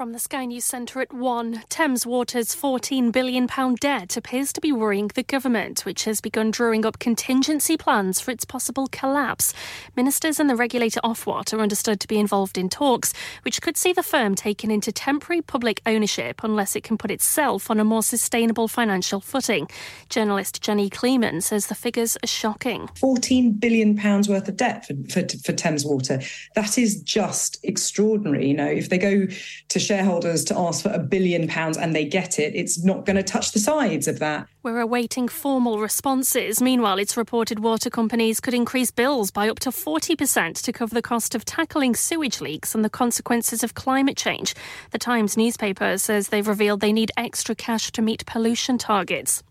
From the Sky News Centre at 1, Thames Water's £14 billion debt appears to be worrying the government, which has begun drawing up contingency plans for its possible collapse. Ministers and the regulator Ofwat are understood to be involved in talks, which could see the firm taken into temporary public ownership unless it can put itself on a more sustainable financial footing. Journalist Jenny Kleeman says the figures are shocking. £14 billion worth of debt for, for, for Thames Water. That is just extraordinary. You know, if they go to shareholders to ask for a billion pounds and they get it, it's not going to touch the sides of that. We're awaiting formal responses. Meanwhile, it's reported water companies could increase bills by up to 40% to cover the cost of tackling sewage leaks and the consequences of climate change. The Times newspaper says they've revealed they need extra cash to meet pollution targets.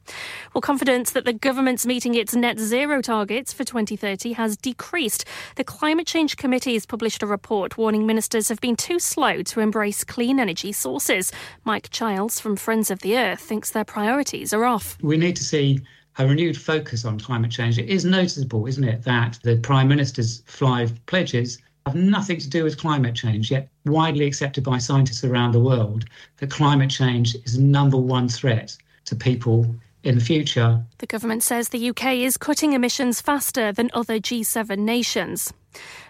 Well, confidence that the government's meeting its net zero targets for 2030 has decreased. The Climate Change Committee has published a report warning ministers have been too slow to embrace clean energy sources. Mike Childs from Friends of the Earth thinks their priorities are off. We need to see a renewed focus on climate change. It is noticeable, isn't it, that the Prime Minister's five pledges have nothing to do with climate change, yet widely accepted by scientists around the world that climate change is the number one threat to people in the future. The government says the UK is cutting emissions faster than other G7 nations.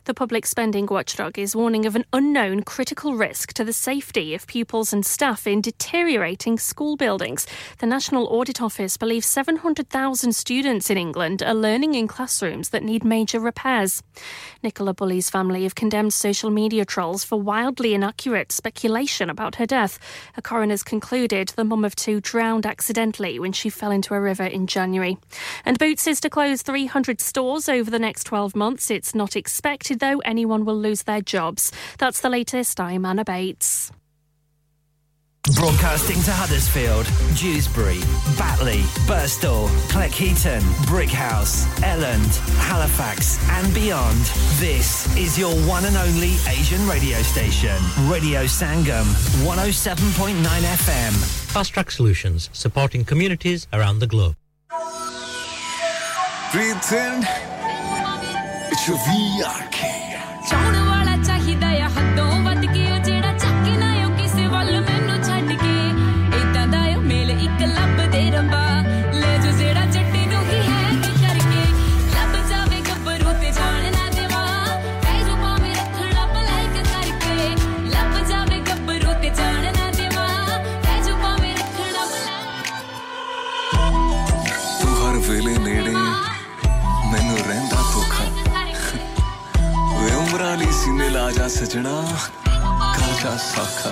The public spending watchdog is warning of an unknown critical risk to the safety of pupils and staff in deteriorating school buildings. The National Audit Office believes 700,000 students in England are learning in classrooms that need major repairs. Nicola Bulley's family have condemned social media trolls for wildly inaccurate speculation about her death. A coroner's concluded the mum of two drowned accidentally when she fell into a river in January. And Boots is to close 300 stores over the next 12 months. It's not expected though, anyone will lose their jobs. That's the latest. I'm Anna Bates. Broadcasting to Huddersfield, Dewsbury, Batley, Birstall, Cleckheaton, Brighouse, Elland, Halifax, and beyond. This is your one and only Asian radio station, Radio Sangam, 107.9 FM. Fast Track Solutions, supporting communities around the globe. Breathe in. It's your VRK. आजा सजना काजा साखा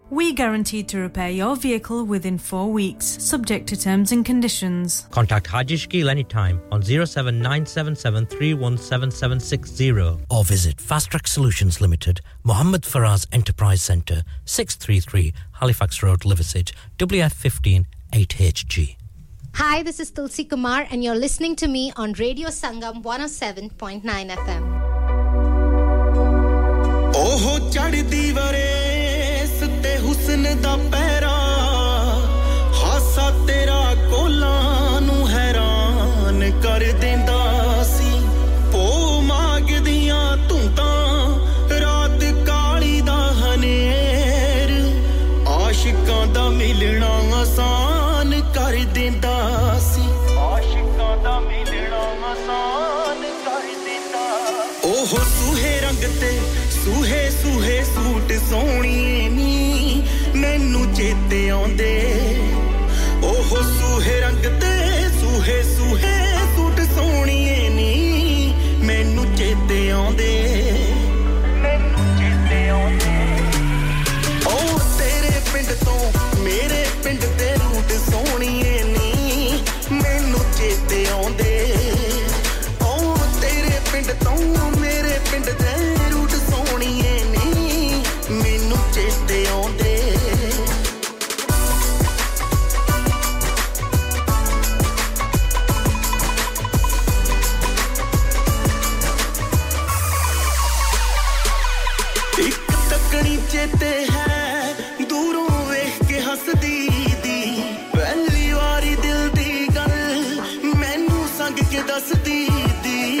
We guarantee to repair your vehicle within four weeks, subject to terms and conditions. Contact Haji Shkil anytime on 07977317760 or visit Fast Track Solutions Limited, Mohammed Faraz Enterprise Centre, 633 Halifax Road, Liversedge, WF15 8HG. Hi, this is Tulsi Kumar, and you're listening to me on Radio Sangam 107.9 FM. Oh, ਹੁਸਨ ਦਾ ਪਹਿਰਾ ਹਾਸਾ ਤੇਰਾ ਕੋਲਾਂ ਨੂੰ ਹੈਰਾਨ ਕਰ ਦਿੰਦਾ ਸੀ। ਪੋ ਮਾਗਦੀਆਂ ਧੁੰਦਾਂ ਰਾਤ ਕਾਲੀ ਦਾ ਹਨੇਰ ਆਸ਼ਿਕਾਂ ਦਾ ਮਿਲਣਾ ਆਸਾਨ ਕਰ ਦਿੰਦਾ ਸੀ। ਆਸ਼ਿਕਾਂ ਦਾ ਮਿਲਣਾ ਆਸਾਨ ਕਰ ਦਿੰਦਾ। ਉਹ ਸੂਹੇ ਰੰਗ ਤੇ ਸੂਹੇ ਸੂਹੇ ਸੂਟ ਮੈਨੂੰ on this. ਚੇਤੇ ਹੈ, ਦੂਰੋਂ ਵੇਖ ਕੇ ਹੱਸਦੀ ਦੀ। ਪਹਿਲੀ ਵਾਰੀ ਦਿਲ ਦੀ ਗੱਲ ਮੈਨੂੰ ਸੰਗ ਕੇ ਦੱਸਦੀ ਦੀ।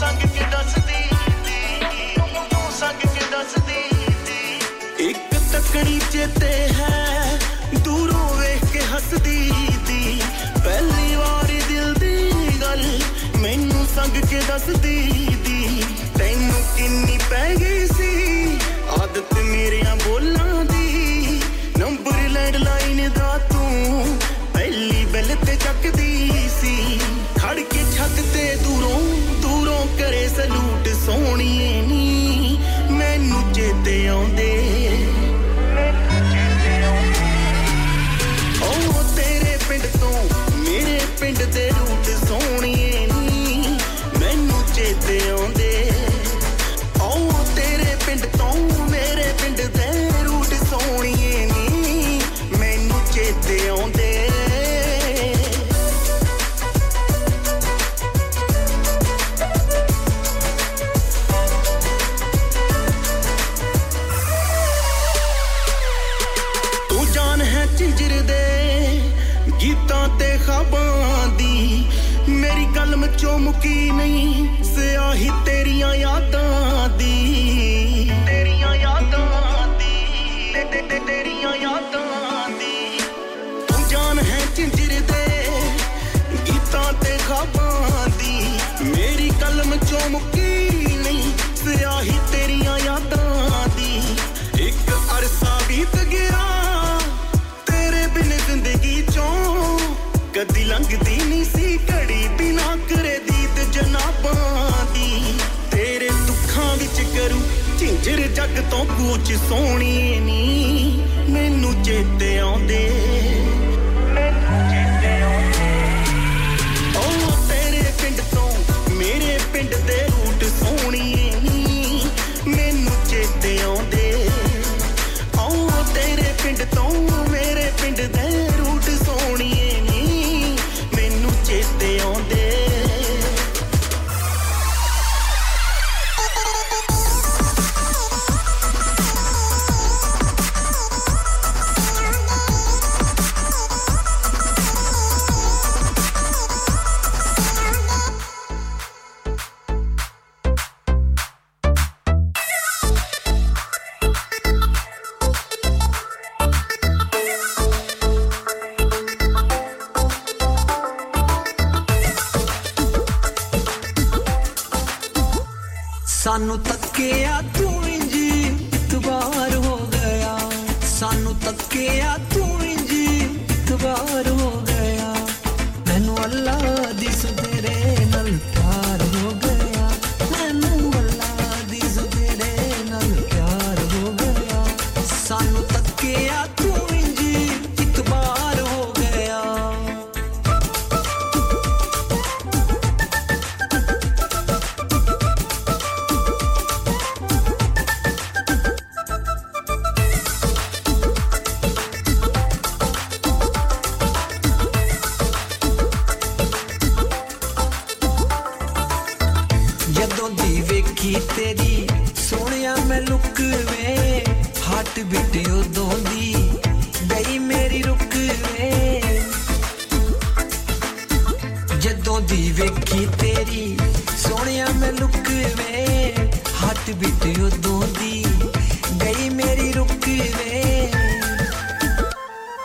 ਸੰਗ ਕੇ ਦੱਸਦੀ ਦੀ। ਸੰਗ ਕੇ ਦੱਸਦੀ ਦੀ। ਇੱਕ ਤੱਕਣੀ ਚੇਤੇ ਹੈ, ਦੂਰੋਂ ਵੇਖ ਕੇ ਹੱਸਦੀ ਦੀ। ਪਹਿਲੀ ਵਾਰੀ ਦਿਲ ਦੀ ਗੱਲ ਮੈਨੂੰ ਸੰਗ ਕੇ ਦੱਸਦੀ ਸੋਹਣੀ ਦੀ ਵੇਖੀ ਤੇਰੀ ਸੋਹਣਿਆ ਮੈਂ ਲੁੱਕ ਵੇ ਹੱਟ ਬਿਟ ਉਦੋਂ ਦੀ ਗਈ ਮੇਰੀ ਰੁਕ ਵੇ ਜਦੋਂ ਦੀ ਵੇਖੀ ਤੇਰੀ ਸੋਹਣਿਆ ਮੈਂ ਲੁੱਕ ਵੇ ਹੱਟ ਬਿਟ ਉਦੋਂ ਦੀ ਗਈ ਮੇਰੀ ਰੁਕ ਵੇ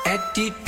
attitude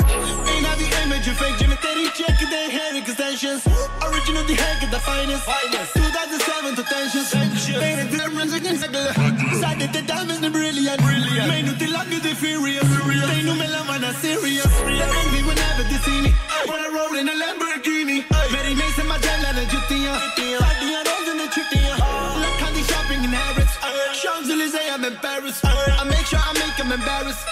hair extensions. Original the hair the finest. 2007 to tensions. Ain't it difference against the Side the diamonds the brilliant. May no till I get the furious. They know me love when I'm serious. They envy whenever they see me. When I roll in a Lamborghini. Mary Mason my gel and a juttiya. Partying rolls in the chuttiya. Look how they shopping in Harrods. Champs-Élysées, I'm in Paris. I make sure I make them embarrassed.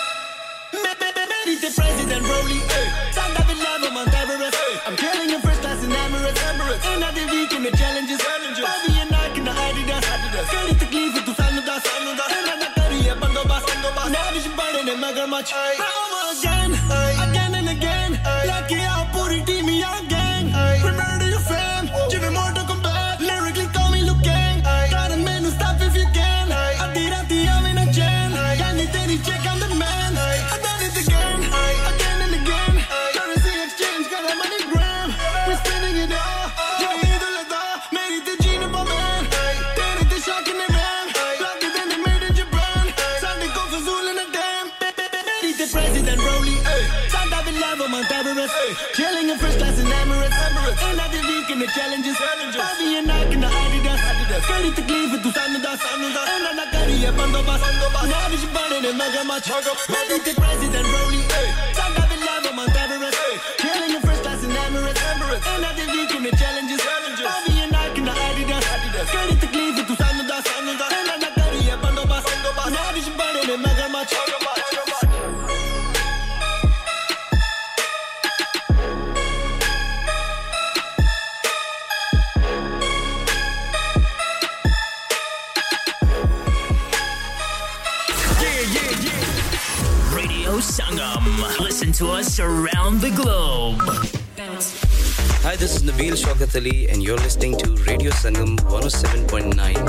Mary the president rolling. Stand up in love on much. Over The challenges. Bobby and Nike in the Adidas. Ready to cleave with the sun and dust. And I'm not curry up on the bus. Now vision burning in Mugger much. Mary the president rolling. To us around the globe. Hi, this is Nabil Shaukat Ali, and you're listening to Radio Sangam 107.9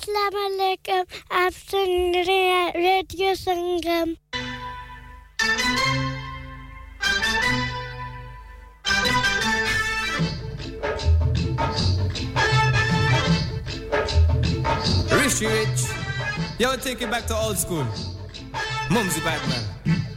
अस्सलाम वालेकुम आप सुन रहे हैं radio Sangam Richie Rich. Yo, take it back to old school. Mumsy Batman.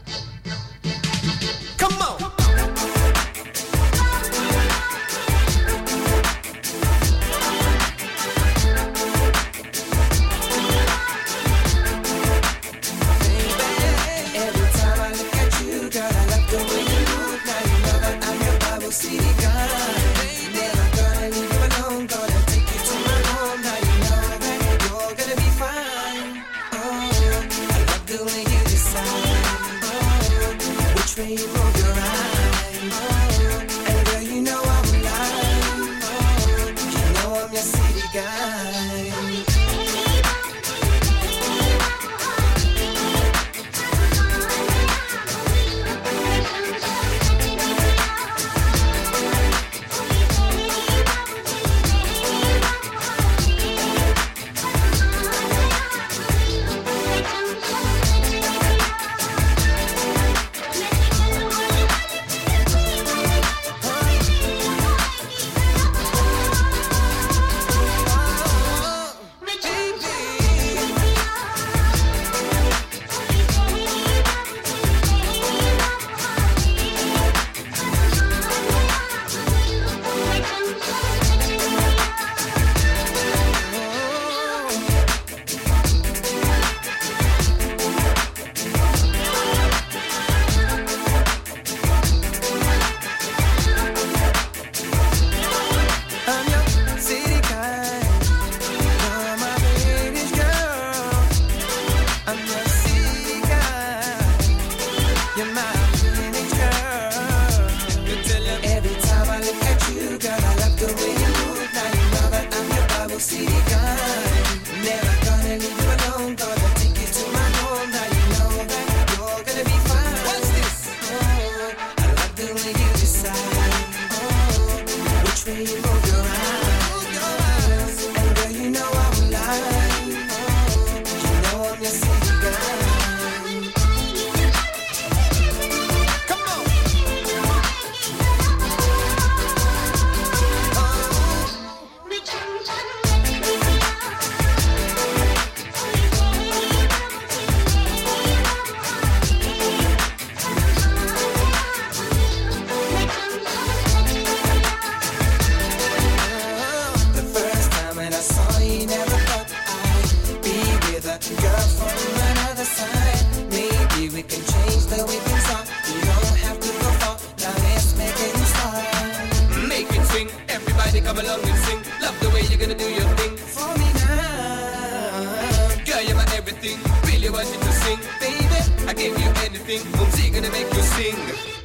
anything, baby. I give you anything. Boom, she gonna make you sing.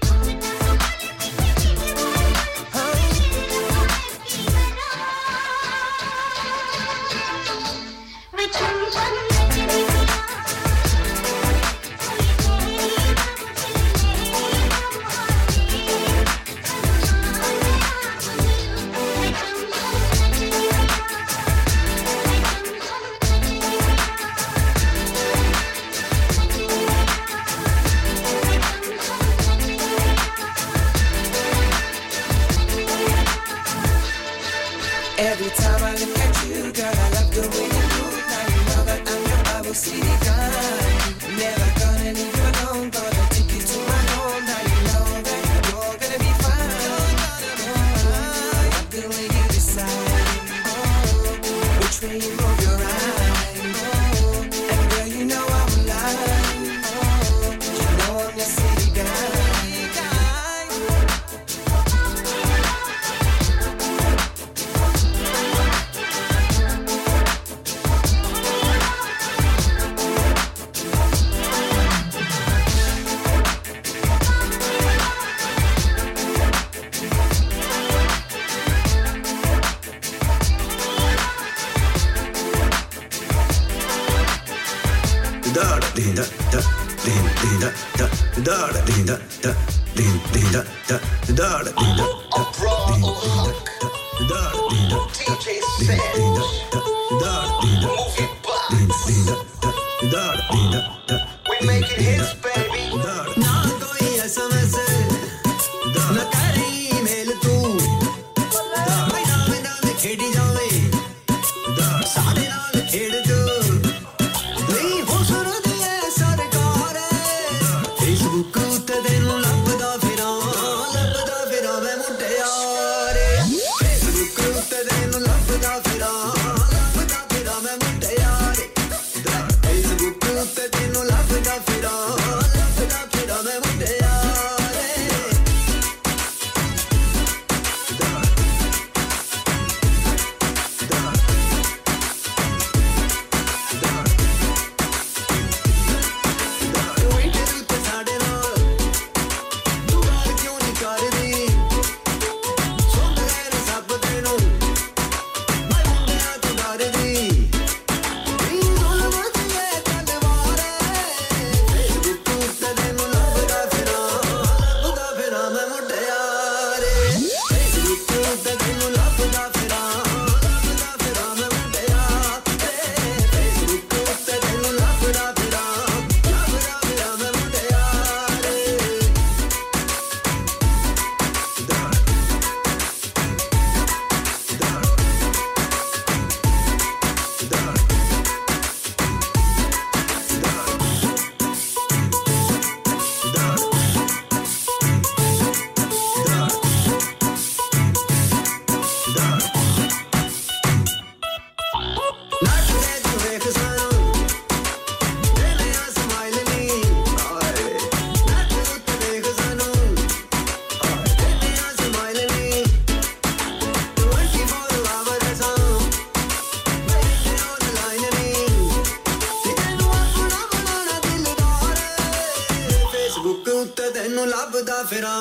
ਤੈਨੂੰ ਲੱਭਦਾ ਫਿਰਾਂ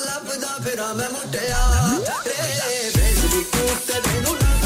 ਲੱਭਦਾ ਫਿਰਾਂ ਮੈਂ ਮੁੱਟਿਆ ਰੇ ਫੇਸਬੁੱਕ ਤੇ ਤੈਨੂੰ ਲੱਭਦਾ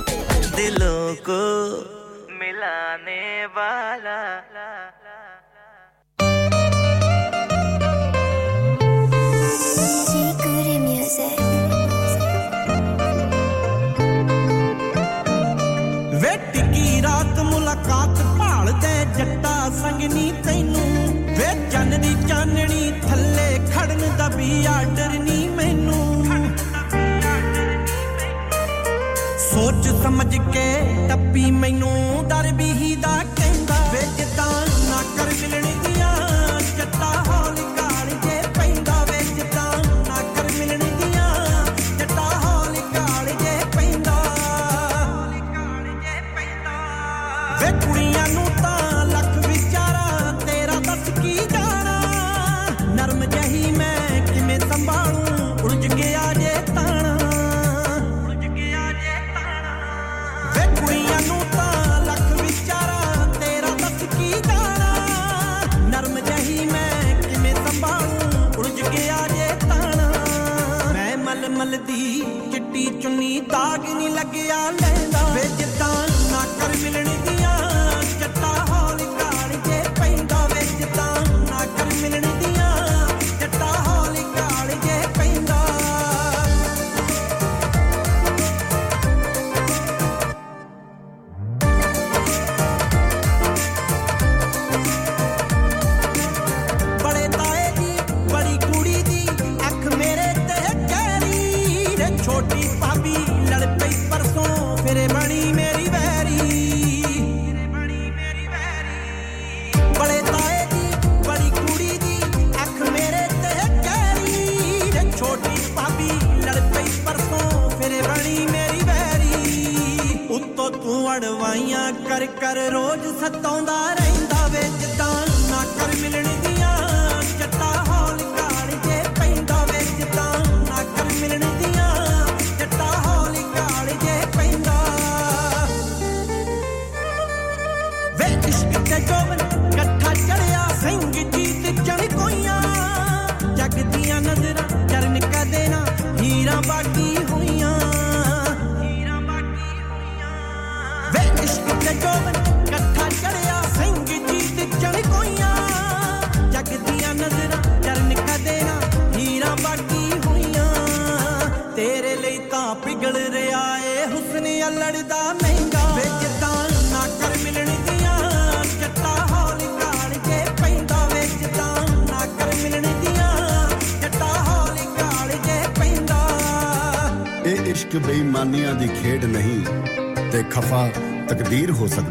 दिलों को मिलाने वाला। वे टिकी रात मुलाकात भालदे जट्टा संगनी तैनू। वे चन्न दी चानणी खड़न दबिया ਸਮਝ ਕੇ ਟੱਪੀ ਮੈਨੂੰ ਦਰ ਵੀ ਹੀ ਦਾ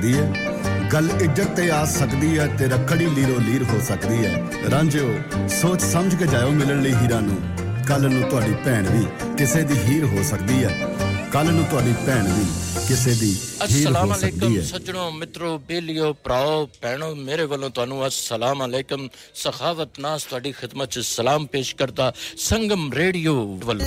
ਸਕਦੀ ਹੈ। ਗੱਲ ਇੱਜ਼ਤ ਤੇ ਆ ਸਕਦੀ ਹੈ ਤੇ ਰੱਖੜੀ ਲੀਰੋ ਲੀਰ ਹੋ ਸਕਦੀ ਹੈ। ਰਾਂਝਿਓ ਸੋਚ ਸਮਝ ਕੇ ਜਾਇਓ ਮਿਲਣ ਲਈ ਹੀਰਾ ਨੂੰ। ਕੱਲ ਨੂੰ ਤੁਹਾਡੀ ਭੈਣ ਵੀ ਕਿਸੇ ਦੀ ਹੀਰ ਹੋ ਸਕਦੀ ਹੈ। ਕੱਲ ਨੂੰ ਤੁਹਾਡੀ ਭੈਣ ਵੀ ਕਿਸੇ ਦੀ ਅਸਲਾਮ ਅਲੈਕਮ ਸੱਜਣੋ ਮਿੱਤਰੋ ਬੇਲੀਓ ਭਰਾਓ ਭੈਣੋ ਮੇਰੇ ਵੱਲੋਂ ਤੁਹਾਨੂੰ ਅਸਲਾਮ ਅਲੈਕਮ। ਸਖਾਵਤ ਨਾਸ ਤੁਹਾਡੀ ਖਿਦਮਤ ਚ ਸਲਾਮ ਪੇਸ਼ ਕਰਦਾ ਸੰਗਮ ਰੇਡੀਓ ਵੱਲੋਂ।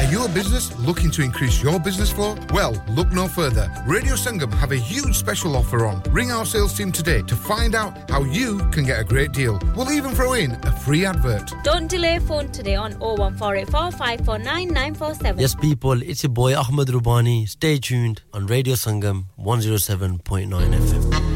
Are you a business looking to increase your business flow? Well, look no further. Radio Sangam have a huge special offer on. Ring our sales team today to find out how you can get a great deal. We'll even throw in a free advert. Don't delay phone today on 01484 549 947. Yes, people, it's your boy Ahmed Rubani. Stay tuned on Radio Sangam 107.9 FM.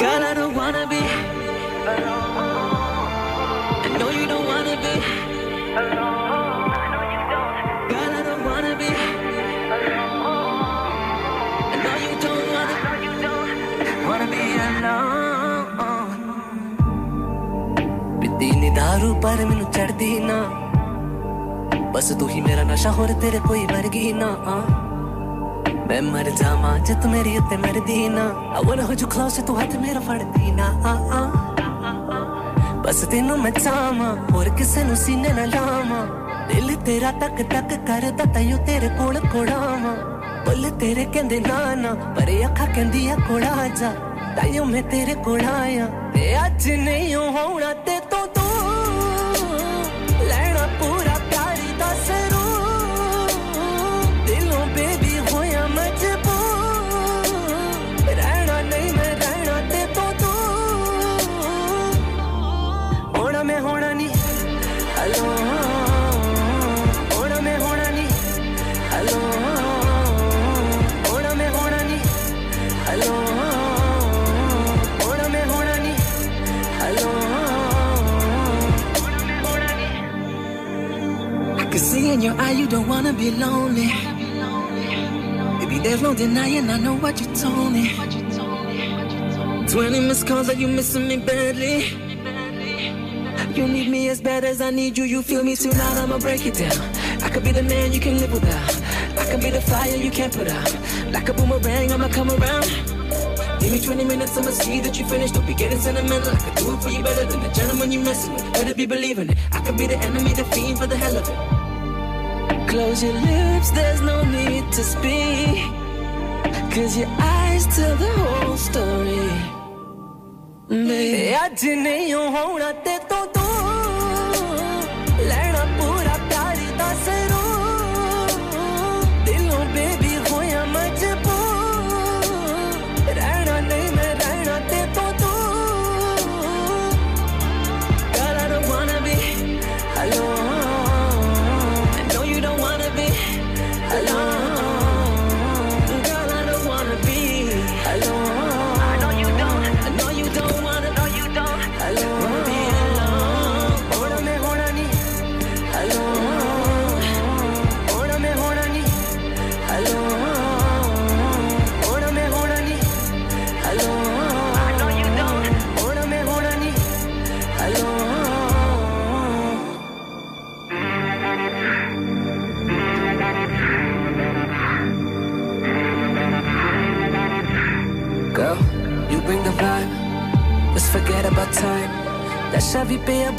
Girl, I don't wanna be I know you don't wanna be Girl, I don't wanna be I know you don't wanna Wanna be alone ਪੀਤੀ ਨੀ ਦਾਰੂ ਪਰ ਮੈਨੂੰ ਚੜਦੀ ਨਾ ਬਸ ਤੂੰ ਹੀ ਮੇਰਾ ਨਸ਼ਾ ਹੋਰ ਤੇਰੇ ਕੋਈ ਵਰਗੀ ਨਾ ਆ मैं मर जावा जे तू मेरी उत्ते मर दीना अवन हो होल्ड यू क्लोज तू हाथ मेरा फड़ दीना आ आ बस तेनु मैं चावा और किसे नु सीने ना लावा। दिल तेरा तक तक कर दता यू तेरे कोल कोड़ावा। बुल तेरे कहंदे नाना, पर अखा कहंदी कोड़ा जा। ताइयों मैं तेरे कोल आया, ते अज नहीं होना don't wanna be lonely. Baby, there's no denying, I know what you told me. 20 missed calls that you missing me badly. You need me as bad as I need you. You feel me tonight, I'ma break it down. I could be the man you can live without. I can be the fire you can't put out. Like a boomerang, I'ma come around. Give me 20 minutes, I'ma see that you finished. Don't be getting sentimental. I could do it for you better than the gentleman you messing with. Better be believing it. I could be the enemy, the fiend for the hell of it. Close your lips, there's no need to speak. Cause your eyes tell the whole story. Baby, ਅੱਜ ਨਹੀਂ ਹੋਣਾ ਤੇ ਤੋਂ That Chevy be a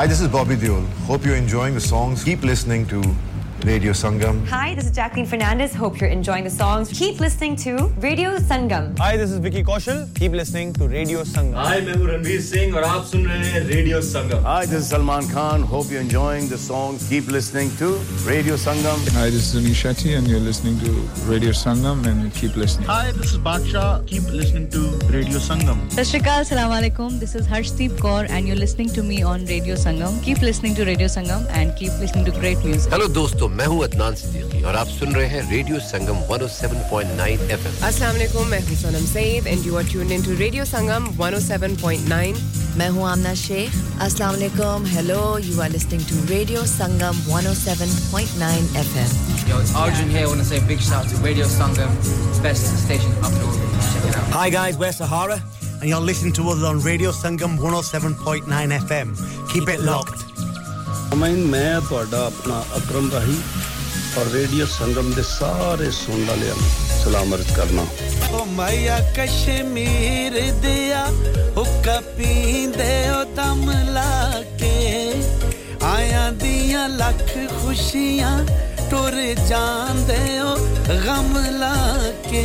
Hi, this is Bobby Deol. Hope you're enjoying the songs. Keep listening to Radio Sangam. Hi, this is Jacqueline Fernandez. Hope you're enjoying the songs. Keep listening to Radio Sangam. Hi, this is Vicky Kaushal. Keep listening to Radio Sangam. Hi, मैं हूँ रणवीर सिंह और आप सुन रहे हैं radio Sangam Hi, this is Salman Khan. Hope you're enjoying the songs. Keep listening to Radio Sangam. Hi, this is Sunil Shetty, and you're listening to Radio Sangam, and keep listening. Hi, this is Baksha. Keep listening to Radio Sangam. Sat Shrikal, Assalamu This is Harshdeep Kaur and you're listening to me on Radio Sangam. Keep listening to Radio Sangam and keep listening to great music. Hello दोस्तों, मैं हूं अदनान सिद्दीकी और आप सुन रहे हैं Radio Sangam 107.9 FM. Assalamu Alaikum, मैं हूं Sanam Saeed and you are tuned into Radio Sangam 107.9. मैं हूं आमना Sheikh. Assalamu Alaikum. Hello, you are listening to Radio Sangam 107.9 FM. Yo, it's Arjun here. I want to say a big shout to Radio Sangam, best station up north. Check it out. Hi guys, we're Sahara and you're listening to us on Radio Sangam 107.9 FM. Keep it locked. ਮੈਂ ਮੈਂ ਤੁਹਾਡਾ ਆਪਣਾ ਅਕਰਮ ਰਾਹੀ ਔਰ radio ਸੰਗਮ ਦੇ ਸਾਰੇ ਸੁਣਨ ਵਾਲਿਆਂ ਨੂੰ ਸਲਾਮ ਅਰਜ਼ ਕਰਨਾ ਓ ਮਾਇਆ ਕਸ਼ਮੀਰ ਦਿਆ ਹੁੱਕਾ ਪੀਂਦੇ ਓ ਦਮ ਲਾ ਕੇ ਆਇਆਂ ਦੀਆਂ ਲੱਖ ਖੁਸ਼ੀਆਂ ਟੁਰ ਜਾਂਦੇ ਓ ਗਮ ਲਾ ਕੇ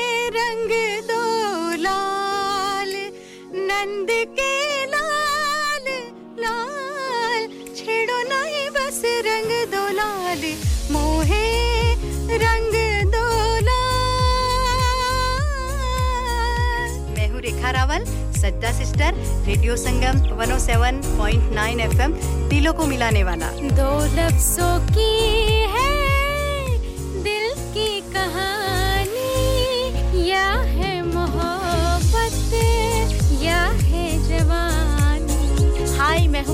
रंग दो लाल, नंद के लाल लाल। छेड़ो नहीं बस रंग दो लाल, मोहे रंग दो लाल। मैं हूँ रेखा रावल सज्जा सिस्टर, रेडियो संगम 107.9 एफएम दिलों को मिलाने वाला। दो लफ्जों की है, दिल की कहानी।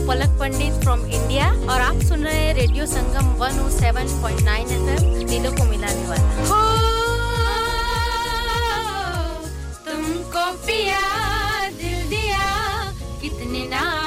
पलक पंडित फ्रॉम इंडिया और आप सुन रहे हैं रेडियो संगम 107.9 एफएम दिलों को मिलाने वाला। हो, तुमको पिया, दिल दिया, कितने नाज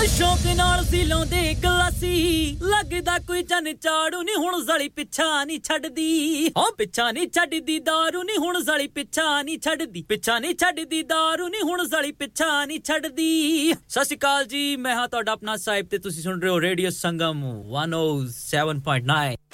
ਓ ਸ਼ੌਕ ਨਾਲ ਸੀ ਲਾਉਂਦੇ ਗਲਾਸੀ ਲੱਗਦਾ ਕੋਈ ਜਨ ਚਾੜੂ ਨਹੀਂ ਹੁਣ ਜ਼ਲੀ ਪਿੱਛਾ ਨਹੀਂ ਛੱਡਦੀ ਓ ਪਿੱਛਾ ਨਹੀਂ ਛੱਡਦੀ दारू ਨਹੀਂ ਹੁਣ ਜ਼ਲੀ ਪਿੱਛਾ ਨਹੀਂ ਛੱਡਦੀ ਪਿੱਛਾ ਨਹੀਂ ਛੱਡਦੀ दारू ਨਹੀਂ ਹੁਣ ਜ਼ਲੀ ਪਿੱਛਾ ਨਹੀਂ ਛੱਡਦੀ ਸਤਿ ਸ਼੍ਰੀ ਅਕਾਲ ਜੀ ਮੈਂ ਹਾਂ ਤੁਹਾਡਾ ਆਪਣਾ ਸਾਹਿਬ ਤੇ ਤੁਸੀਂ ਸੁਣ ਰਹੇ ਹੋ ਰੇਡੀਓ ਸੰਗਮ 107.9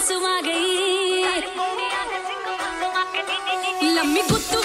ਆਸੂ ਆ ਗਈ। ਲੰਮੀ ਗੁੱਤੂ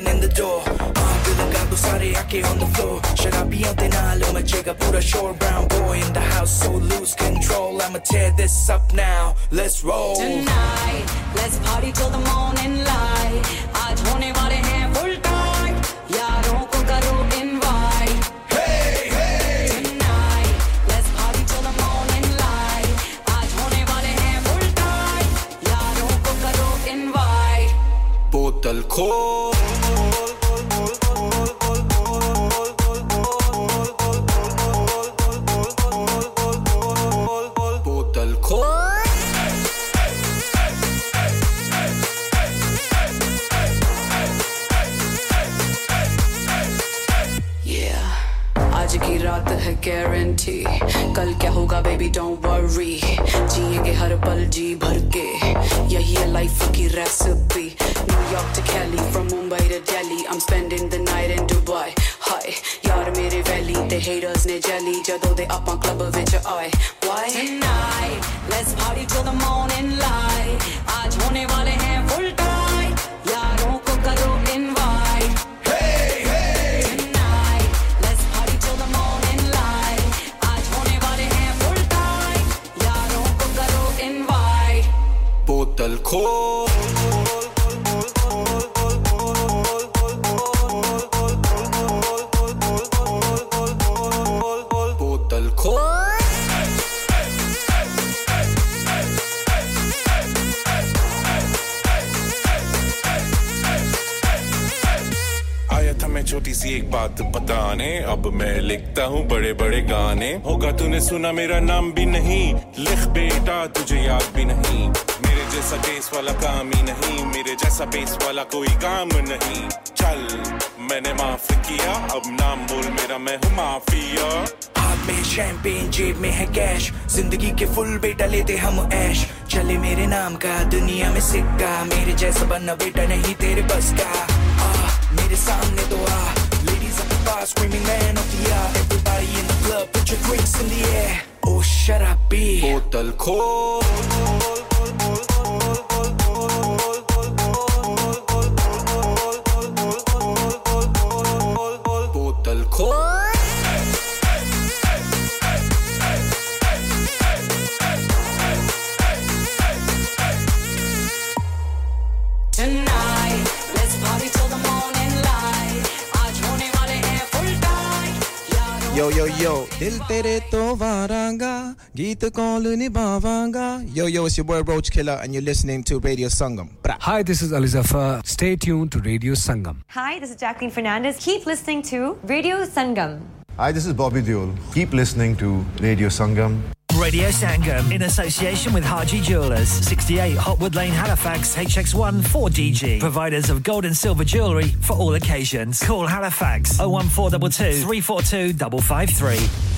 knocking in the door. I'm feeling ਤੂੰ ਸਾਰੇ ਆਕੇ on the floor. ਸ਼ਰਾਬੀਆਂ ਦੇ ਨਾਲ ਮਚੇਗਾ a sure brown boy in the house so lose control. I'ma tear this up now. Let's roll. Tonight let's party till the morning तूने सुना मेरा नाम भी नहीं। लिख बेटा तुझे याद भी नहीं। मेरे जैसा बेस वाला काम ही नहीं। मेरे जैसा बेस वाला कोई काम नहीं। चल मैंने माफ़ किया। अब नाम बोल मेरा मैं हूँ माफिया। हाथ में शैंपेन जेब में है कैश ज़िंदगी के फुल बेटा लेते हम ऐश चले मेरे नाम का दुनिया में सिक्का। मेरे जैसा बनना बेटा नहीं तेरे बस का। आ, मेरे सामने तो आ। Ladies at the bar tight Yo, yo, yo, दिल तेरे Gita Koluni Bavanga. Yo, yo, it's your boy Roach Killa, and you're listening to Radio Sangam. Bra. Hi, this is Ali Zafar. Stay tuned to Radio Sangam. Hi, this is Jacqueline Fernandez. Keep listening to Radio Sangam. Hi, this is Bobby Deol. Keep listening to Radio Sangam. Radio Sangam in association with Haji Jewelers, 68 Hopwood Lane, Halifax, HX1 4DG. Providers of gold and silver jewellery for all occasions. Call Halifax 01422 342 553.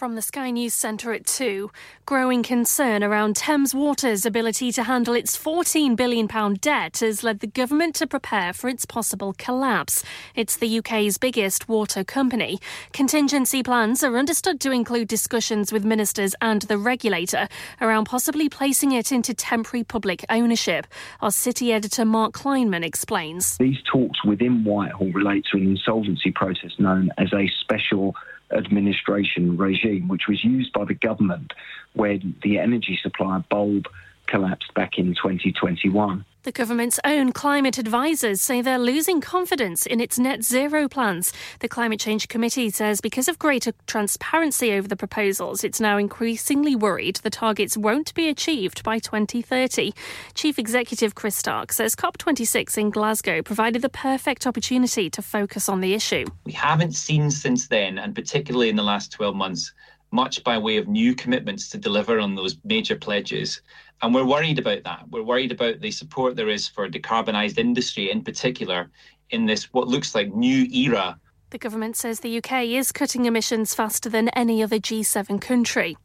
From the Sky News Centre at 2, growing concern around Thames Water's ability to handle its £14 billion debt has led the government to prepare for its possible collapse. It's the UK's biggest water company. Contingency plans are understood to include discussions with ministers and the regulator around possibly placing it into temporary public ownership. Our city editor Mark Kleinman explains. These talks within Whitehall relate to an insolvency process known as a special administration regime, which was used by the government when the energy supplier Bulb collapsed back in 2021. The government's own climate advisers say they're losing confidence in its net zero plans. The Climate Change Committee says because of greater transparency over the proposals, it's now increasingly worried the targets won't be achieved by 2030. Chief Executive Chris Stark says COP26 in Glasgow provided the perfect opportunity to focus on the issue. We haven't seen since then, and particularly in the last 12 months, much by way of new commitments to deliver on those major pledges. And we're worried about that. We're worried about the support there is for decarbonised industry in particular in this, what looks like new era The government says the UK is cutting emissions faster than any other G7 country.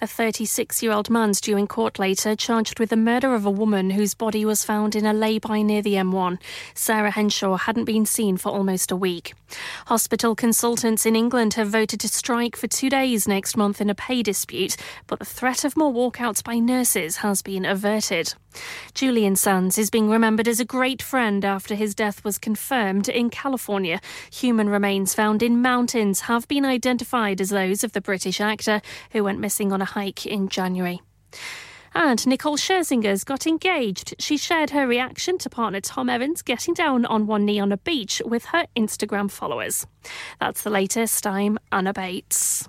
A 36 year old man's due in court later, charged with the murder of a woman whose body was found in a lay by near the M1. Sarah Henshaw hadn't been seen for almost a week. Hospital consultants in England have voted to strike for two days next month in a pay dispute, but the threat of more walkouts by nurses has been averted. Julian Sands is being remembered as a great friend after his death was confirmed in California. Human remains found in mountains have been identified as those of the British actor who went missing on a hike in January. And Nicole Scherzinger's got engaged. She shared her reaction to partner Tom Evans getting down on one knee on a beach with her Instagram followers. That's the latest. I'm Anna Bates.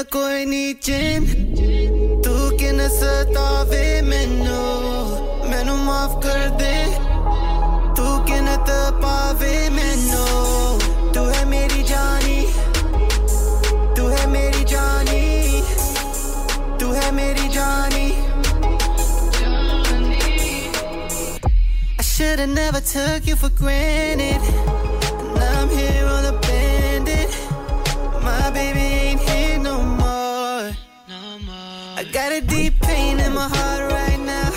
ਬਿਨਾ ਕੋਈ ਨਹੀਂ ਚੈਨ ਤੂੰ ਕਿਨ ਸਤਾਵੇ ਮੈਨੂੰ ਮੈਨੂੰ ਮਾਫ ਕਰ ਦੇ ਤੂੰ ਕਿਨ ਤਪਾਵੇ ਮੈਨੂੰ ਤੂੰ ਹੈ ਮੇਰੀ ਜਾਨੀ ਤੂੰ ਹੈ ਮੇਰੀ ਜਾਨੀ ਤੂੰ ਹੈ ਮੇਰੀ ਜਾਨੀ I should've never took you for granted. Now I'm here on a bandit. My baby got a deep pain in my heart right now.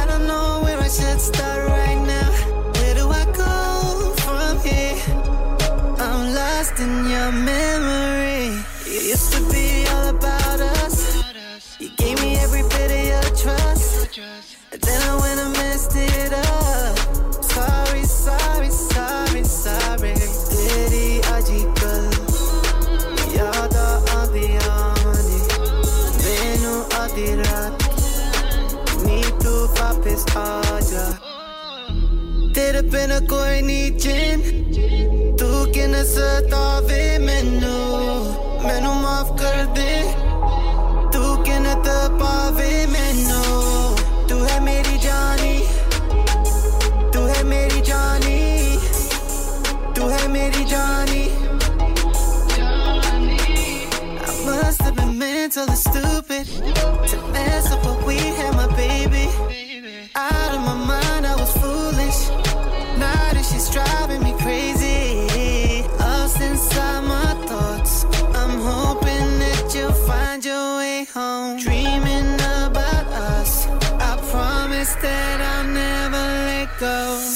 I don't know where I should start right now. Where do I go from here? I'm lost in your memory. ਸਤਾ ਵੇ ਮੈਨੂੰ ਮੈਨੂੰ ਮਾਫ ਕਰ ਦੇ ਤੂੰ ਕਿਨ ਪਾਵੇ ਮੈਨੂੰ ਤੂੰ ਹੈ ਮੇਰੀ ਜਾਨੀ ਤੂੰ ਹੈ ਮੇਰੀ ਜਾਨੀ ਤੂੰ ਹੈ ਮੇਰੀ ਜਾਨੀ I must have been meant to listen go.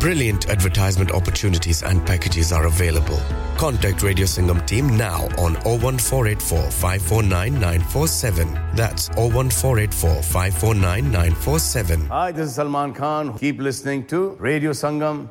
Brilliant advertisement opportunities and packages are available. Contact Radio Sangam team now on 01484 549 947. That's 01484 549 947. Hi, this is Salman Khan. Keep listening to Radio Sangam.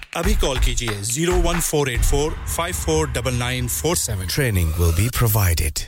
अभी call कीजिए zero one four eight four five four double nine four seven. Training will be provided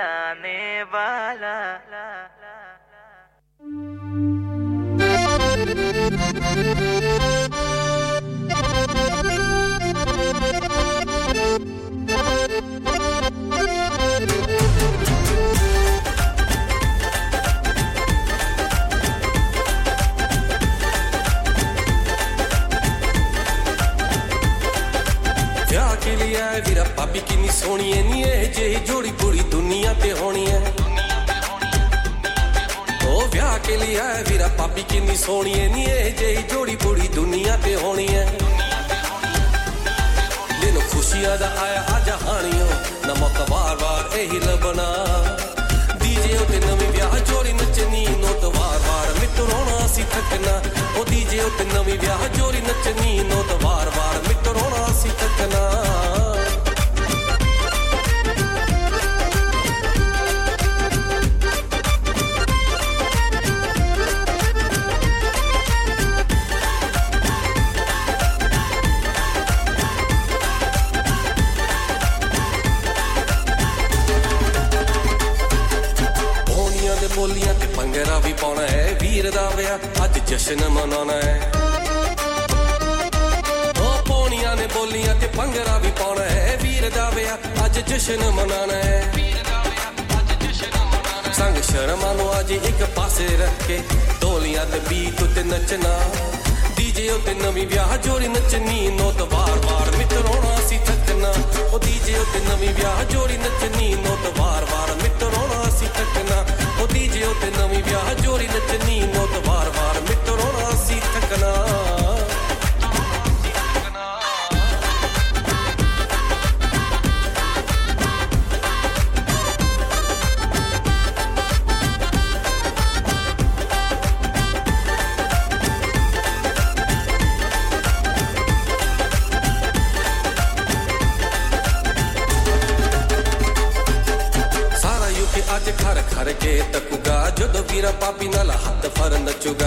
मिलाने वाला ਭਾਬੀ ਕਿੰਨੀ ਸੋਹਣੀ ਐ ਨੀ ਇਹ ਜਿਹੀ ਜੋੜੀ ਪੂਰੀ ਦੁਨੀਆ ਤੇ ਹੋਣੀ ਐ ਉਹ ਵਿਆਹ ਕੇ ਲਈ ਆਇਆ ਵੀਰਾ ਭਾਬੀ ਕਿੰਨੀ ਸੋਹਣੀ ਐ ਨੀ ਇਹ ਜਿਹੀ ਜੋੜੀ ਪੂਰੀ ਦੁਨੀਆ ਤੇ ਹੋਣੀ ਐ ਦਿਨ ਖੁਸ਼ੀਆਂ ਦਾ ਆਇਆ ਆ ਜਹਾਨੀਓ ਨਾ ਮੌਕਾ ਵਾਰ ਵਾਰ ਇਹੀ ਲੱਭਣਾ ਡੀਜੇ ਉਤੇ ਨਵੀਂ ਵਿਆਹ ਜੋੜੀ ਨੱਚਣੀ ਨੋਟ ਵਾਰ ਵਾਰ ਮਿੱਤਰੋਣਾ ਸੀ ਥੱਕਣਾ ਉਹ ਡੀਜੇ ਉਤੇ ਨਵੀਂ ਵਿਆਹ ਜੋੜੀ ਨੱਚਣੀ ਨੋਟ ਵਾਰ ਵਾਰ ਮਿੱਤਰੋਣਾ ਸੀ ਥੱਕਣਾ ਜਸ਼ਨ ਮਨਾਉਣਾ ਹੈ। ਉਹ ਪੌਣੀਆਂ ਨੇ ਬੋਲੀਆਂ ਤੇ ਪੰਗਰਾ ਵੀ ਪਾਉਣਾ ਹੈ। ਵੀਰ ਦਾ ਵਿਆਹ ਅੱਜ ਜਸ਼ਨ ਮਨਾਉਣਾ ਹੈ। ਸੰਗ ਸ਼ਰਮਾਂ ਨੂੰ ਅੱਜ ਇੱਕ ਪਾਸੇ ਰੱਖ ਕੇ ਢੋਲੀਆਂ ਤੇ ਬੀਤ ਉੱਤੇ ਨੱਚਣਾ। ਡੀਜੇ ਉੱਤੇ ਨਵੀਂ ਵਿਆਹ ਜੋੜੀ ਨੱਚਣੀ, ਨੋਤ ਵਾਰ-ਵਾਰ ਮਿੱਤਰੋਣਾ ਸੀ ਥੱਕਣਾ। ਉਹ ਡੀਜੇ ਉੱਤੇ ਨਵੀਂ ਵਿਆਹ ਜੋੜੀ ਨੱਚਣੀ, ਨੋਤ ਵਾਰ-ਵਾਰ ਮਿੱਤਰੋਣਾ ਸੀ ਥੱਕਣਾ। ਉਹ ਡੀਜੇ ਉੱਤੇ ਨਵੀਂ ਵਿਆਹ ਜੋੜੀ ਨੱਚਣੀ, ਨੋਤ ਵਾਰ-ਵਾਰ ವೀರ ಪಾಪಿನಲ ಹದ್ದ ಫರ ನಚ್ಚುಗ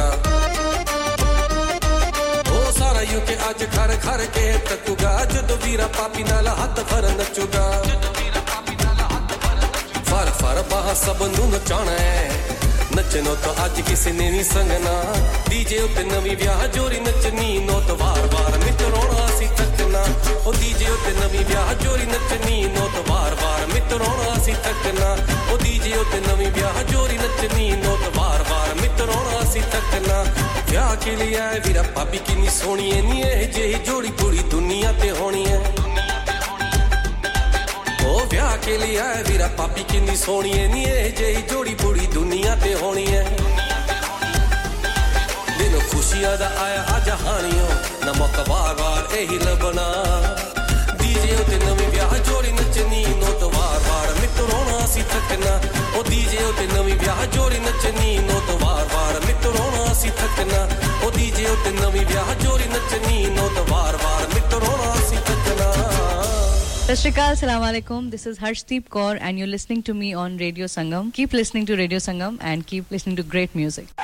ಓ ಸಾರ ಯುಕೆ ಅಜ ಖರ ಖರ ಕೆ ತಕ್ಕುಗ ಜುದ ವೀರ ಪಾಪಿನಲ ಹದ್ದ ಫರ ನಚ್ಚುಗ फर फर बाह सब नू नचाना है। नचनो तो अज किसी ने नहीं संगना। डीजे उत्ते नवी ब्याह जोरी नचनी नो तो बार वार मिट रोना ਤੱਕਣਾ ਉਹ ਡੀਜੇ ਉੱਤੇ ਨਵੀਂ ਵਿਆਹ ਜੋਰੀ ਨੱਚਣੀ ਨੋਤ ਵਾਰ ਵਾਰ ਮਿੱਤਰੋਣਾ ਸੀ ਤੱਕਣਾ ਉਹ ਡੀਜੇ ਉੱਤੇ ਨਵੀਂ ਵਿਆਹ ਜੋਰੀ ਨੱਚਣੀ ਨੋਤ ਵਾਰ ਵਾਰ ਮਿੱਤਰੋਣਾ ਸੀ ਤੱਕਣਾ ਵਿਆਹ ਕੇ ਲਈ ਆਏ ਵੀਰਾ ਭਾਬੀ ਕਿੰਨੀ ਸੋਹਣੀ ਐ ਨੀ ਇਹ ਜਿਹੀ ਜੋੜੀ ਪੂਰੀ ਦੁਨੀਆ ਤੇ ਹੋਣੀ ਐ ਉਹ ਵਿਆਹ ਕੇ ਲਈ ਆਏ ਵੀਰਾ ਭਾਬੀ ਕਿੰਨੀ ਸੋਹਣੀ ਐ ਨੀ ਇਹ ਜਿਹੀ ਜੋੜੀ ਪੂਰੀ ਦੁਨੀਆ ਤੇ ਹੋਣੀ ਐ खुशियाँ दा आया अज हानियो नमक वार वार यही लबना डीजे उते नवी ब्याह जोड़ी नचनी, नोट वार वार मिट्टू रोना सी थकना। ओ डीजे उते नवी ब्याह जोड़ी नचनी, नोट वार वार मिट्टू रोना सी थकना। ओ डीजे उते नवी ब्याह जोड़ी नचनी, नोट वार वार मिट्टू रोना सी थकना। सत श्रीकाल, सलाम this is Harshdeep Kaur and you listening to me on Radio Sangam keep listening to Radio Sangam and keep listening to great music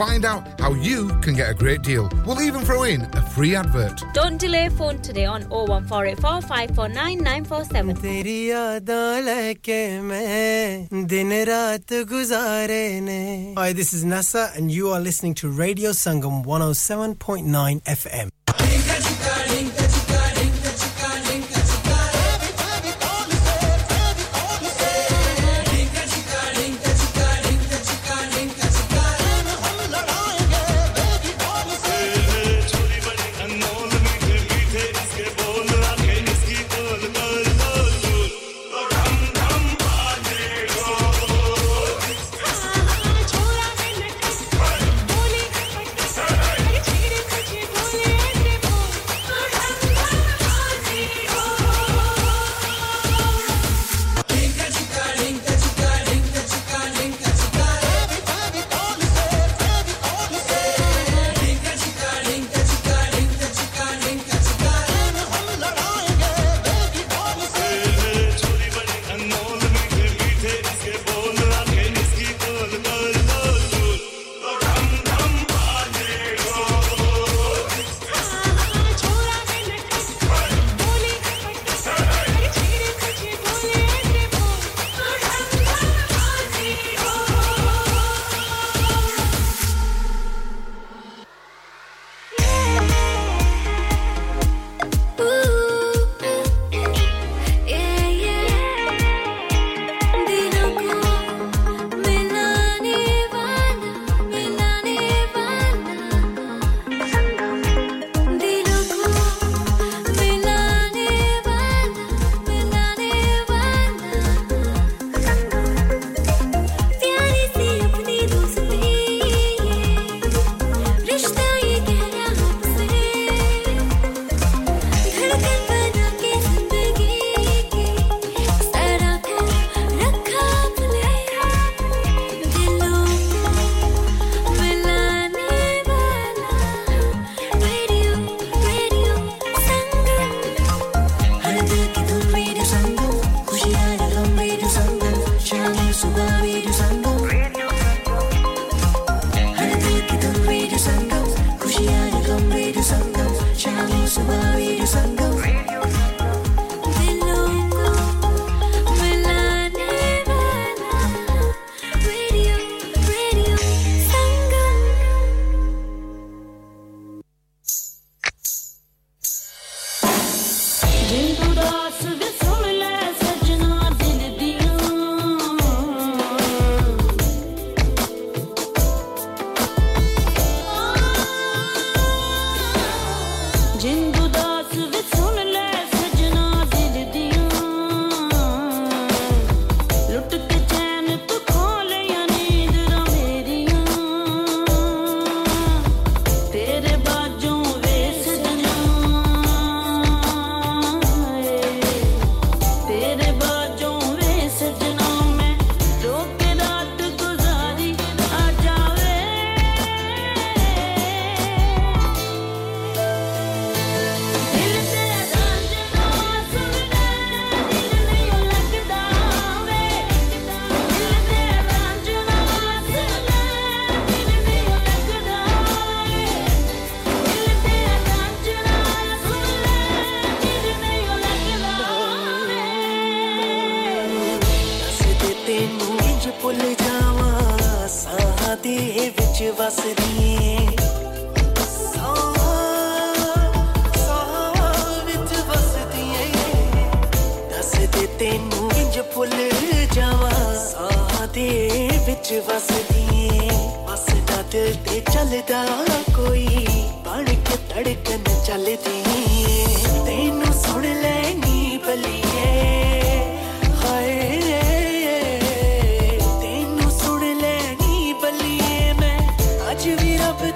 find out how you can get a great deal. We'll even throw in a free advert. Don't delay phone today on 01484 549 947. तेरी यादां लेके मैं दिन रात गुजारे ने Hi this is Nasa and you are listening to Radio Sangam 107.9 FM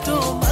tomar.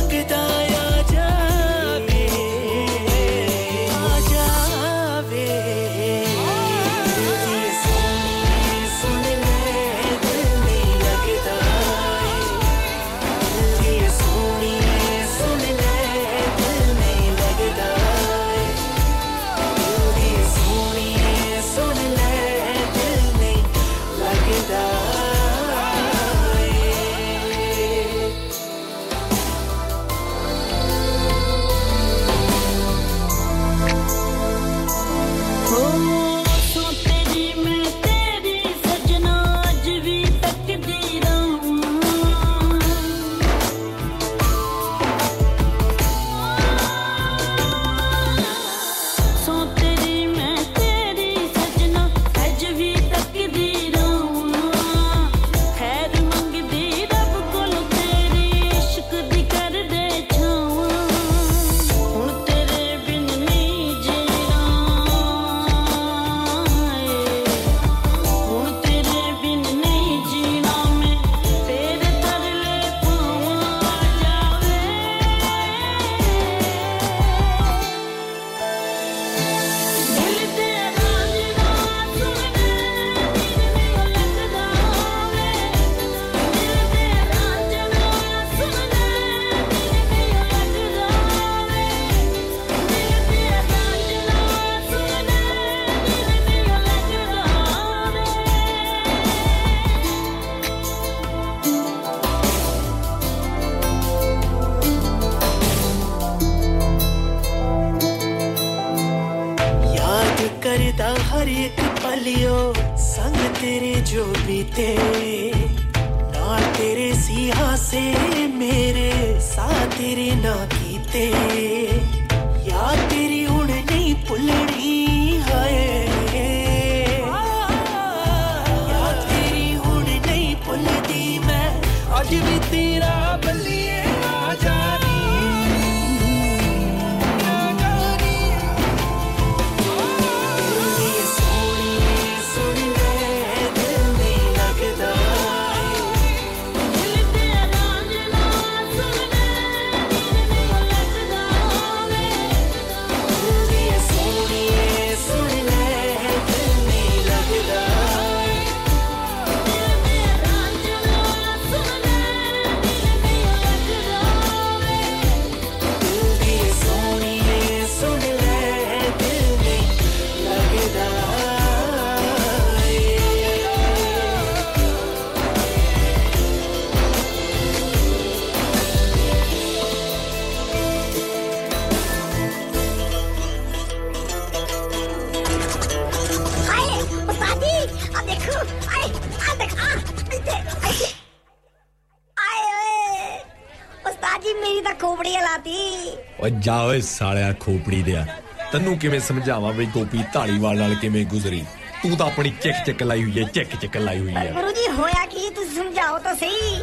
ਜਾ ਓਏ ਸਾਲਿਆ ਖੋਪੜੀ ਦਿਆ ਤੈਨੂੰ ਕਿਵੇਂ ਸਮਝਾਵਾਂ ਬਈ ਗੋਪੀ ਢਾਲੀਵਾਲ ਨਾਲ ਕਿਵੇਂ ਗੁਜ਼ਰੀ? ਤੂੰ ਤਾਂ ਆਪਣੀ ਚਿੱਕ ਚਿੱਕ ਲਾਈ ਹੋਈ ਹੈ ਚਿੱਕ ਚਿੱਕ ਲਾਈ ਹੋਈ ਹੈ ਗੁਰੂ ਜੀ ਹੋਇਆ ਕੀ ਤੁਸੀਂ ਸਮਝਾਓ ਤਾਂ ਸਹੀ।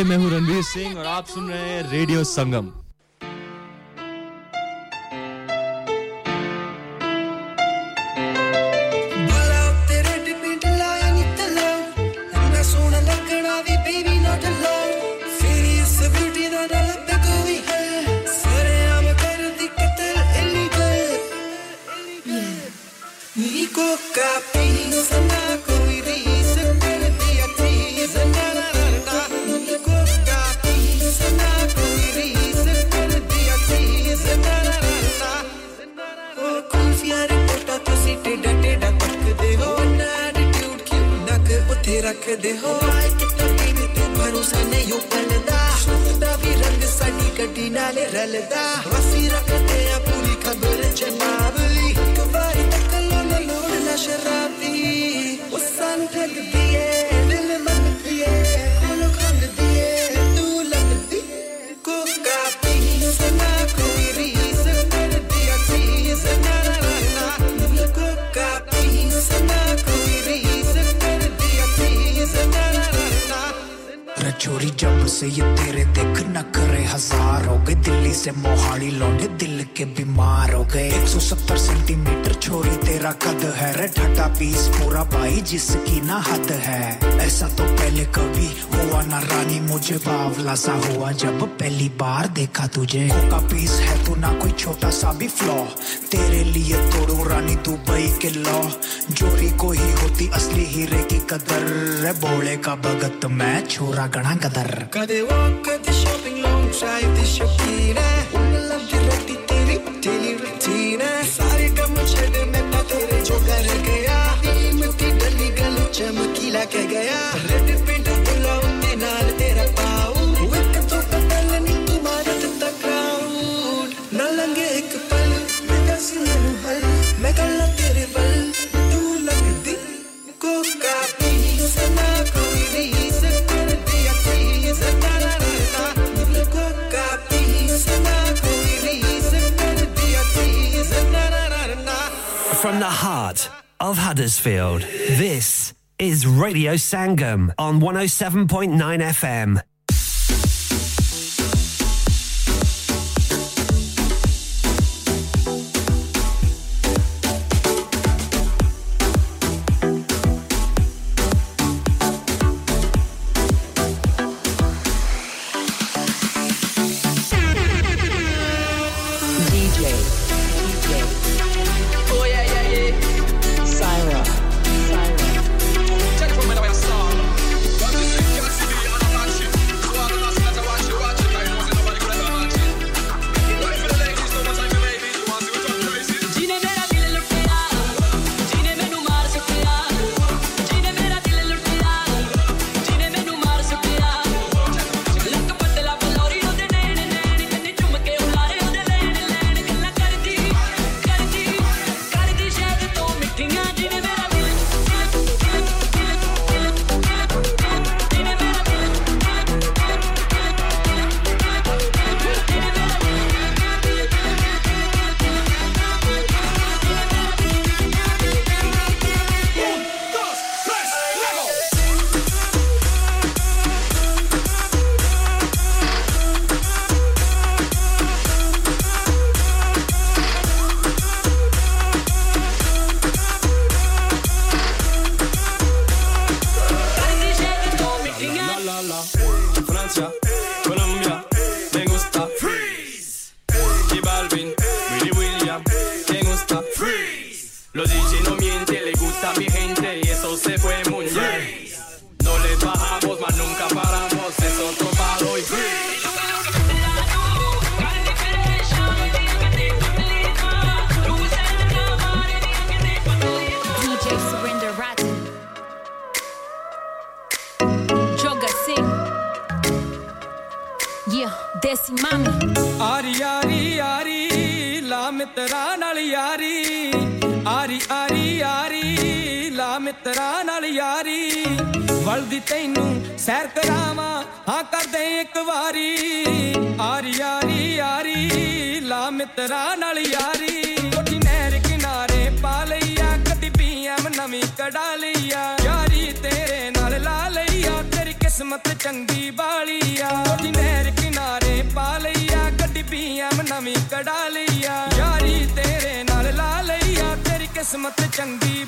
हाय मैं हूँ रणवीर सिंह और आप सुन रहे हैं रेडियो संगम। जब पहली बार देखा तुझे। का पीस है तू ना कोई छोटा सा भी फ्लॉ तेरे लिए तोड़ू रानी दुबई के लॉ जोरी को ही होती असली हीरे की कदर। बोले का भगत मैं छोरा गणा कदर कदे वो कदर Huddersfield. This is Radio Sangam on 107.9 FM. ਤੈਨੂੰ ਸੈਰ ਕਰਾਵਾਂ। ਹਾਂ, ਕਰਦੇ ਇੱਕ ਵਾਰੀ। ਆਰੀ ਆਰੀ ਆਰੀ। ਲਾ ਮਿੱਤਰਾ ਨਾਲ ਯਾਰੀ। ਕੋਠੀ ਨਹਿਰ ਕਿਨਾਰੇ ਪਾ ਲਈਆ। ਕਦੀ ਪੀਐਮ ਨਵੀਂ ਕਢਾ ਲਈਆ। ਯਾਰੀ ਤੇਰੇ ਨਾਲ ਲਾ ਲਈਆ। ਤੇਰੀ ਕਿਸਮਤ ਚੰਗੀ ਬਾਲੀਆ ਕੋਠੀ ਨਹਿਰ ਕਿਨਾਰੇ ਪਾ ਲਈਆ। ਕਦੀ ਪੀਐਮ ਨਵੀਂ ਕਢਾ ਲਈਆ। ਯਾਰੀ ਤੇਰੇ ਨਾਲ ਲਾ ਲਈਆ। ਤੇਰੀ ਕਿਸਮਤ ਚੰਗੀ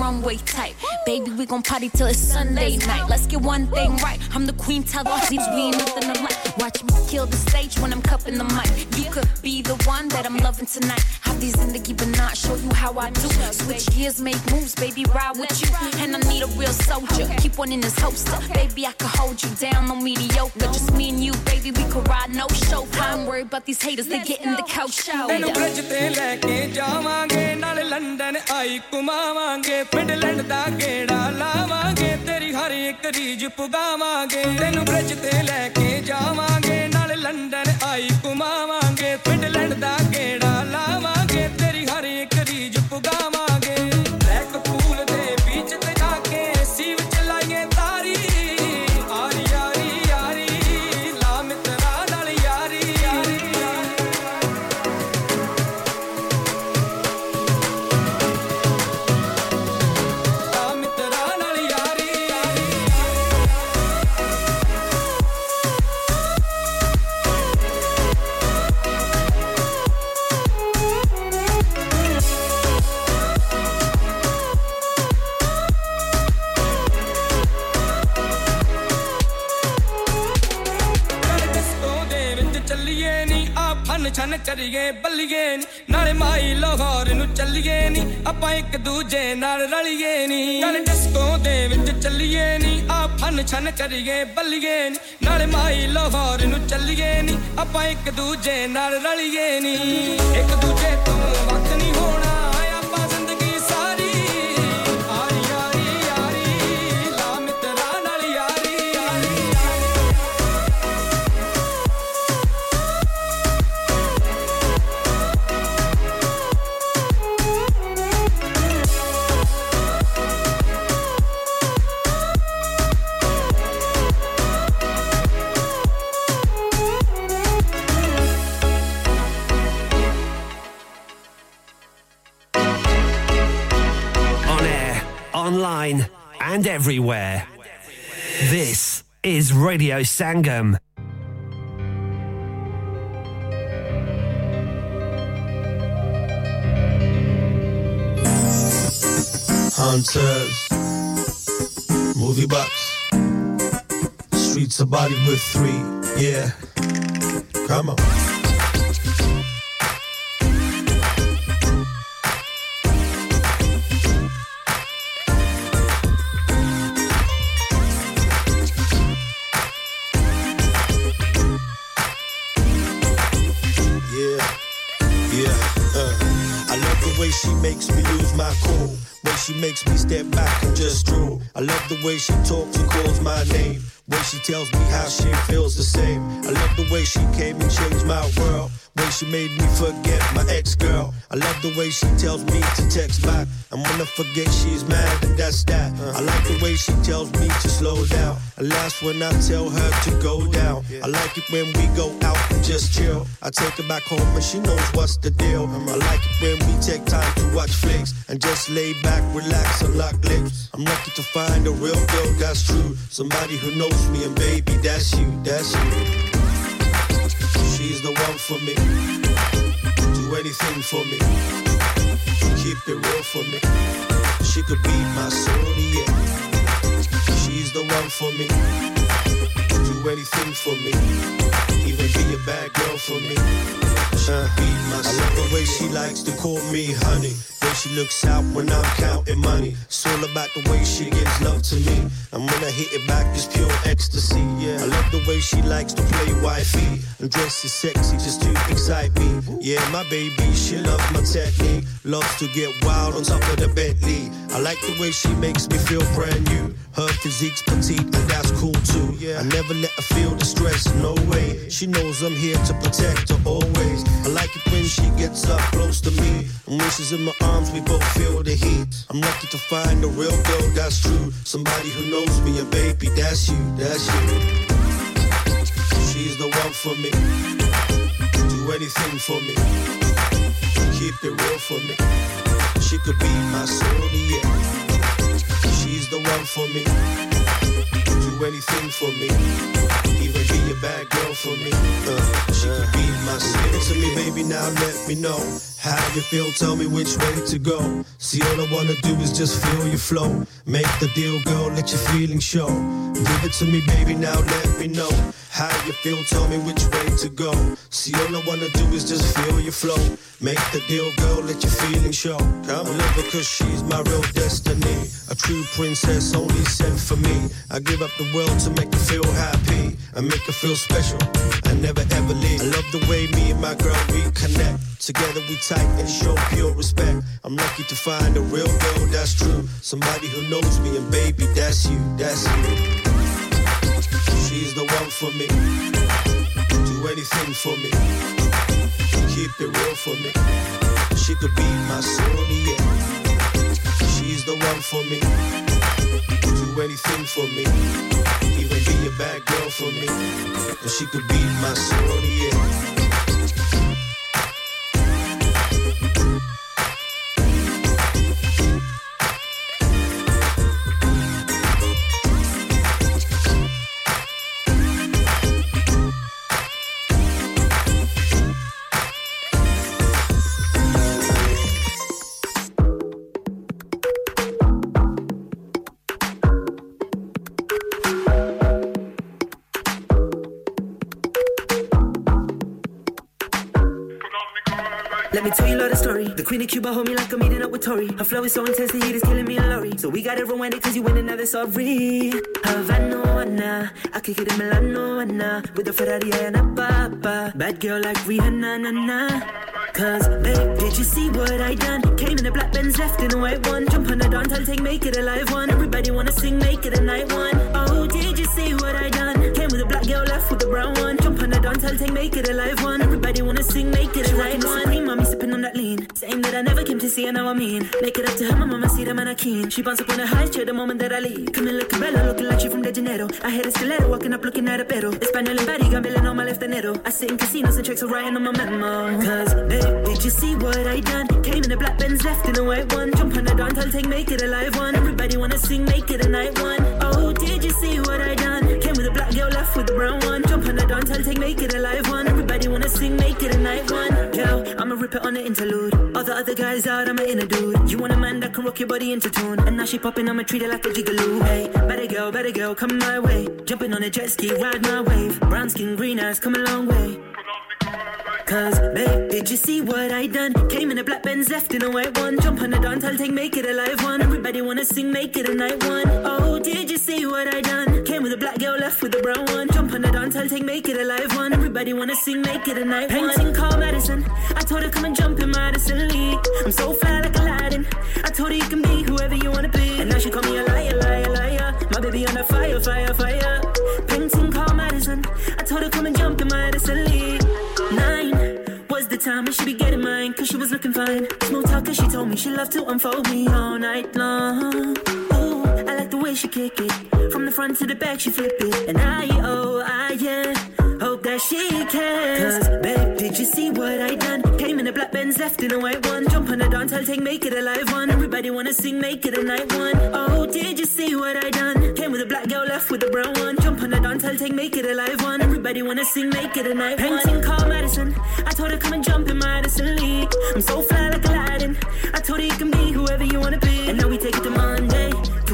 runway type. Baby, we gon' party till it's Sunday night. Let's get one thing right. I'm the queen, tell the thieves we ain't nothing to like. Watch me kill the stage when I'm cupping the mic. You could be the one that I'm loving tonight. Have these in the but not show you how I do. Switch gears, make moves, baby, ride with you. And I need a real soldier. Keep one in his holster. Baby, I could hold you down, no mediocre. Just me and you, baby, we could ride no show. I ain't worried about these haters, they get in the couch show. ਤੈਨੂੰ bridge ਤੇ ਲੈ ਕੇ ਜਾਵਾਂਗੇ ਨਾਲ London ਆਈ ਕੁਮਾਵਾਂਗੇ Finland ਦਾ ਗੇੜਾ ਲਾਵਾਂਗੇ ਤੇਰੀ ਹਰ ਇੱਕ ਰੀਝ ਪੁਗਾਵਾਂਗੇ ਤੈਨੂੰ ਬ੍ਰਿਜ ਤੇ ਲੈ ਕੇ ਜਾਵਾਂਗੇ ਨਾਲ ਲੰਡਨ ਆਈ ਕੁਮਾਵਾਂਗੇ ਫਿਨਲੈਂਡ ਦਾ ਕਰੀਏ ਬੱਲੀਏ ਨੀ ਨਾਲੇ ਮਾਈ ਲਾਹੌਰ ਨੂੰ ਚੱਲੀਏ ਨੀ ਆਪਾਂ ਇੱਕ ਦੂਜੇ ਨਾਲ ਰਲੀਏ ਨੀ ਚੱਲ ਡਿਸਕੋ ਦੇ ਵਿੱਚ ਚੱਲੀਏ ਨੀ ਆ ਫਨ ਛਨ ਕਰੀਏ ਬੱਲੀਏ ਨੀ ਨਾਲੇ ਮਾਈ ਲਾਹੌਰ ਨੂੰ ਚੱਲੀਏ ਨੀ ਆਪਾਂ ਇੱਕ ਦੂਜੇ ਨਾਲ ਰਲੀਏ ਨੀ ਇੱਕ ਦੂਜੇ ਤੋਂ online, and everywhere. This is Radio Sangam. Hunters, movie box, streets are body with three, yeah. Come on. She makes me lose my cool. Way she makes me step back and just drool. I love the way she talks and calls my name. Way she tells me how she feels the same. I love the way she came and changed my world. Way she made me forget my ex-girl. I love the way she tells me to text back. And when I forget she's mad, and that's that. I like the way she tells me to slow down. And last when I tell her to go down. I like it when we go out and just chill. I take her back home and she knows what's the deal. I like it when we take time to watch flicks and just lay back, relax, and lock lips. I'm lucky to find a real girl that's true. Somebody who knows me, and baby, that's you, that's you. She's the one for me. Do anything for me. Keep it real for me. She could be my soulmate. She's the one for me. Do anything for me. Even be a bad girl for me. My I love the way she likes to call me honey. Way she looks out when I'm counting money. It's all about the way she gives love to me. And when I hit it back, it's pure ecstasy. Yeah, I love the way she likes to play wifey and dresses sexy just to excite me. Yeah, my baby, she loves my technique. Loves to get wild on top of the Bentley. I like the way she makes me feel brand new. Her physique's petite and that's cool too. Yeah, I never let her feel the stress, no way. She knows I'm here to protect her always. I like it when she gets up close to me. And when she's in my arms, we both feel the heat. I'm lucky to find a real girl that's true. Somebody who knows me, and baby, that's you, that's you. She's the one for me. Do anything for me. Keep it real for me. She could be my soulmate. She's the one for me. Do anything for me. Even be a bad girl for me. Uh, she could be my soulmate. to me, baby. Now let me know how you feel. Tell me which way to go. See, all I wanna do is just feel your flow. Make the deal, girl. Let your feelings show. Give it to me, baby. Now let me know how you feel. Tell me which way to go. See, all I wanna do is just feel your flow. Make the deal, girl. Let your feelings show. Come love her 'cause she's my real destiny. A true princess only sent for me. I give up the world to make her feel happy and make her feel special. I never ever leave. I love the way me and my girl we connect. Together we tight and show pure respect. I'm lucky to find a real girl that's true. Somebody who knows me and baby, that's you, that's you. She's the one for me. Do anything for me. Keep it real for me. She could be my soulmate. She's the one for me. Do anything for me. Even be a bad girl for me. And she could be my soulmate. Cuba hold me like I'm meeting up with Tori. Her flow is so intense, the heat is killing me in lorry. So we rewind it cause you win another sorry. Havana, I kick it in Milano, Anna. With a Ferrari and a papa. Bad girl like Rihanna, na na. Cause, babe, did you see what I done? Came in a black Benz, left in a white one. Jump on a dance, I'll take, make it a live one. Everybody wanna sing, make it a night one. Oh, did you see what I done? Came with a black girl, left with a brown one. A I'll take, make it a live one. Everybody wanna sing, make it a night one. Supreme, mommy sipping on that lean. Saying that I never came to see her, now I mean. Make it up to her, my mama see the man I keen. She bounce up on the high chair the moment that I leave. Come in looking like she from De Janeiro. I hit a stiletto, walking up looking at a pero. Espanol and body, gambling on my left dinero. I sit in casinos and checks are writing on my memo. Cause, babe, did you see what I done? Came in a black Benz, left in a white one. Jump on the I'll take, make it a live one. Everybody wanna sing, make it a night one. Did you see what I done? Came with a black girl, left with a brown one. Jump on the dance, I'll take, make it a live one. Everybody wanna sing, make it a night one. Yo, I'ma rip it on the interlude. All the other guys out, I'm a inner dude. You want a man that can rock your body into tune. And now she popping, I'ma treat it like a jigaloo. Hey, better go, better girl, come my way. Jumping on a jet ski, ride my wave. Brown skin, green eyes, come a long way. Cause, babe, did you see what I done? Came in a black Benz, left in a white one. Jump on the dance, I'll take, make it a live one. Everybody wanna sing, make it a night one. Oh, did you see what I done? Came with a black girl, left with a brown one. Jump on the dance, I'll take, make it a live one. Everybody wanna sing, make it a night one. Painting call Madison. I told her, come and jump in Madison Lee. I'm so fly like Aladdin. I told her you can be whoever you wanna be. And now she call me a liar, liar, liar. My baby on the fire, fire, fire. Painting call Madison. I told her, come and jump in Madison Lee. Time and she be getting mine cause she was looking fine. Small talker, she told me she loved to unfold me all night long. Ooh, I like the way she kick it. From the front to the back, she flip it. And I, oh, I, yeah. She cares. Cause, babe, did you see what I done? Came in a black Benz, left in a white one. Jump on the dance, I'll take, make it a live one. Everybody wanna sing, make it a night one. Oh, did you see what I done? Came with a black girl, left with a brown one. Jump on the dance, I'll take, make it a live one. Everybody wanna sing, make it a night one. Painting Carl Madison. I told her, come and jump in Madison League. I'm so fly like Aladdin. I told her you can be whoever you wanna be. And now we take it to Monday.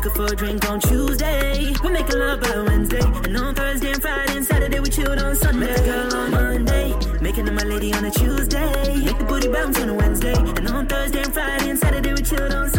Her for a drink on Tuesday. We're making love by Wednesday. And on Thursday and Friday and Saturday we chilled on Sunday. Met a girl on Monday. Making her my lady on a Tuesday. Make the booty bounce on a Wednesday. And on Thursday and Friday and Saturday we chilled on Sunday.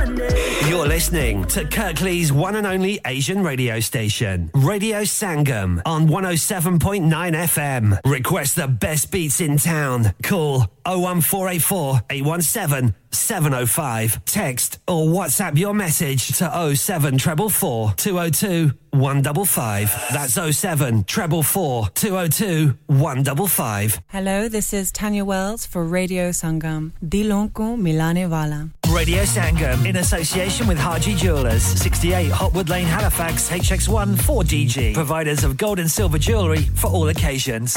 You're listening to Kirklees one and only Asian radio station, Radio Sangam on 107.9 FM. Request the best beats in town. Call 01484 817 705. Text or WhatsApp your message to 07444 202 155. That's 07 treble 4 202 155. Hello, this is Tanya Wells for Radio Sangam. Dilon ko milane wala. Radio Sangam in association with Haji Jewelers, 68 Hopwood Lane, Halifax, HX1 4DG. Providers of gold and silver jewellery for all occasions.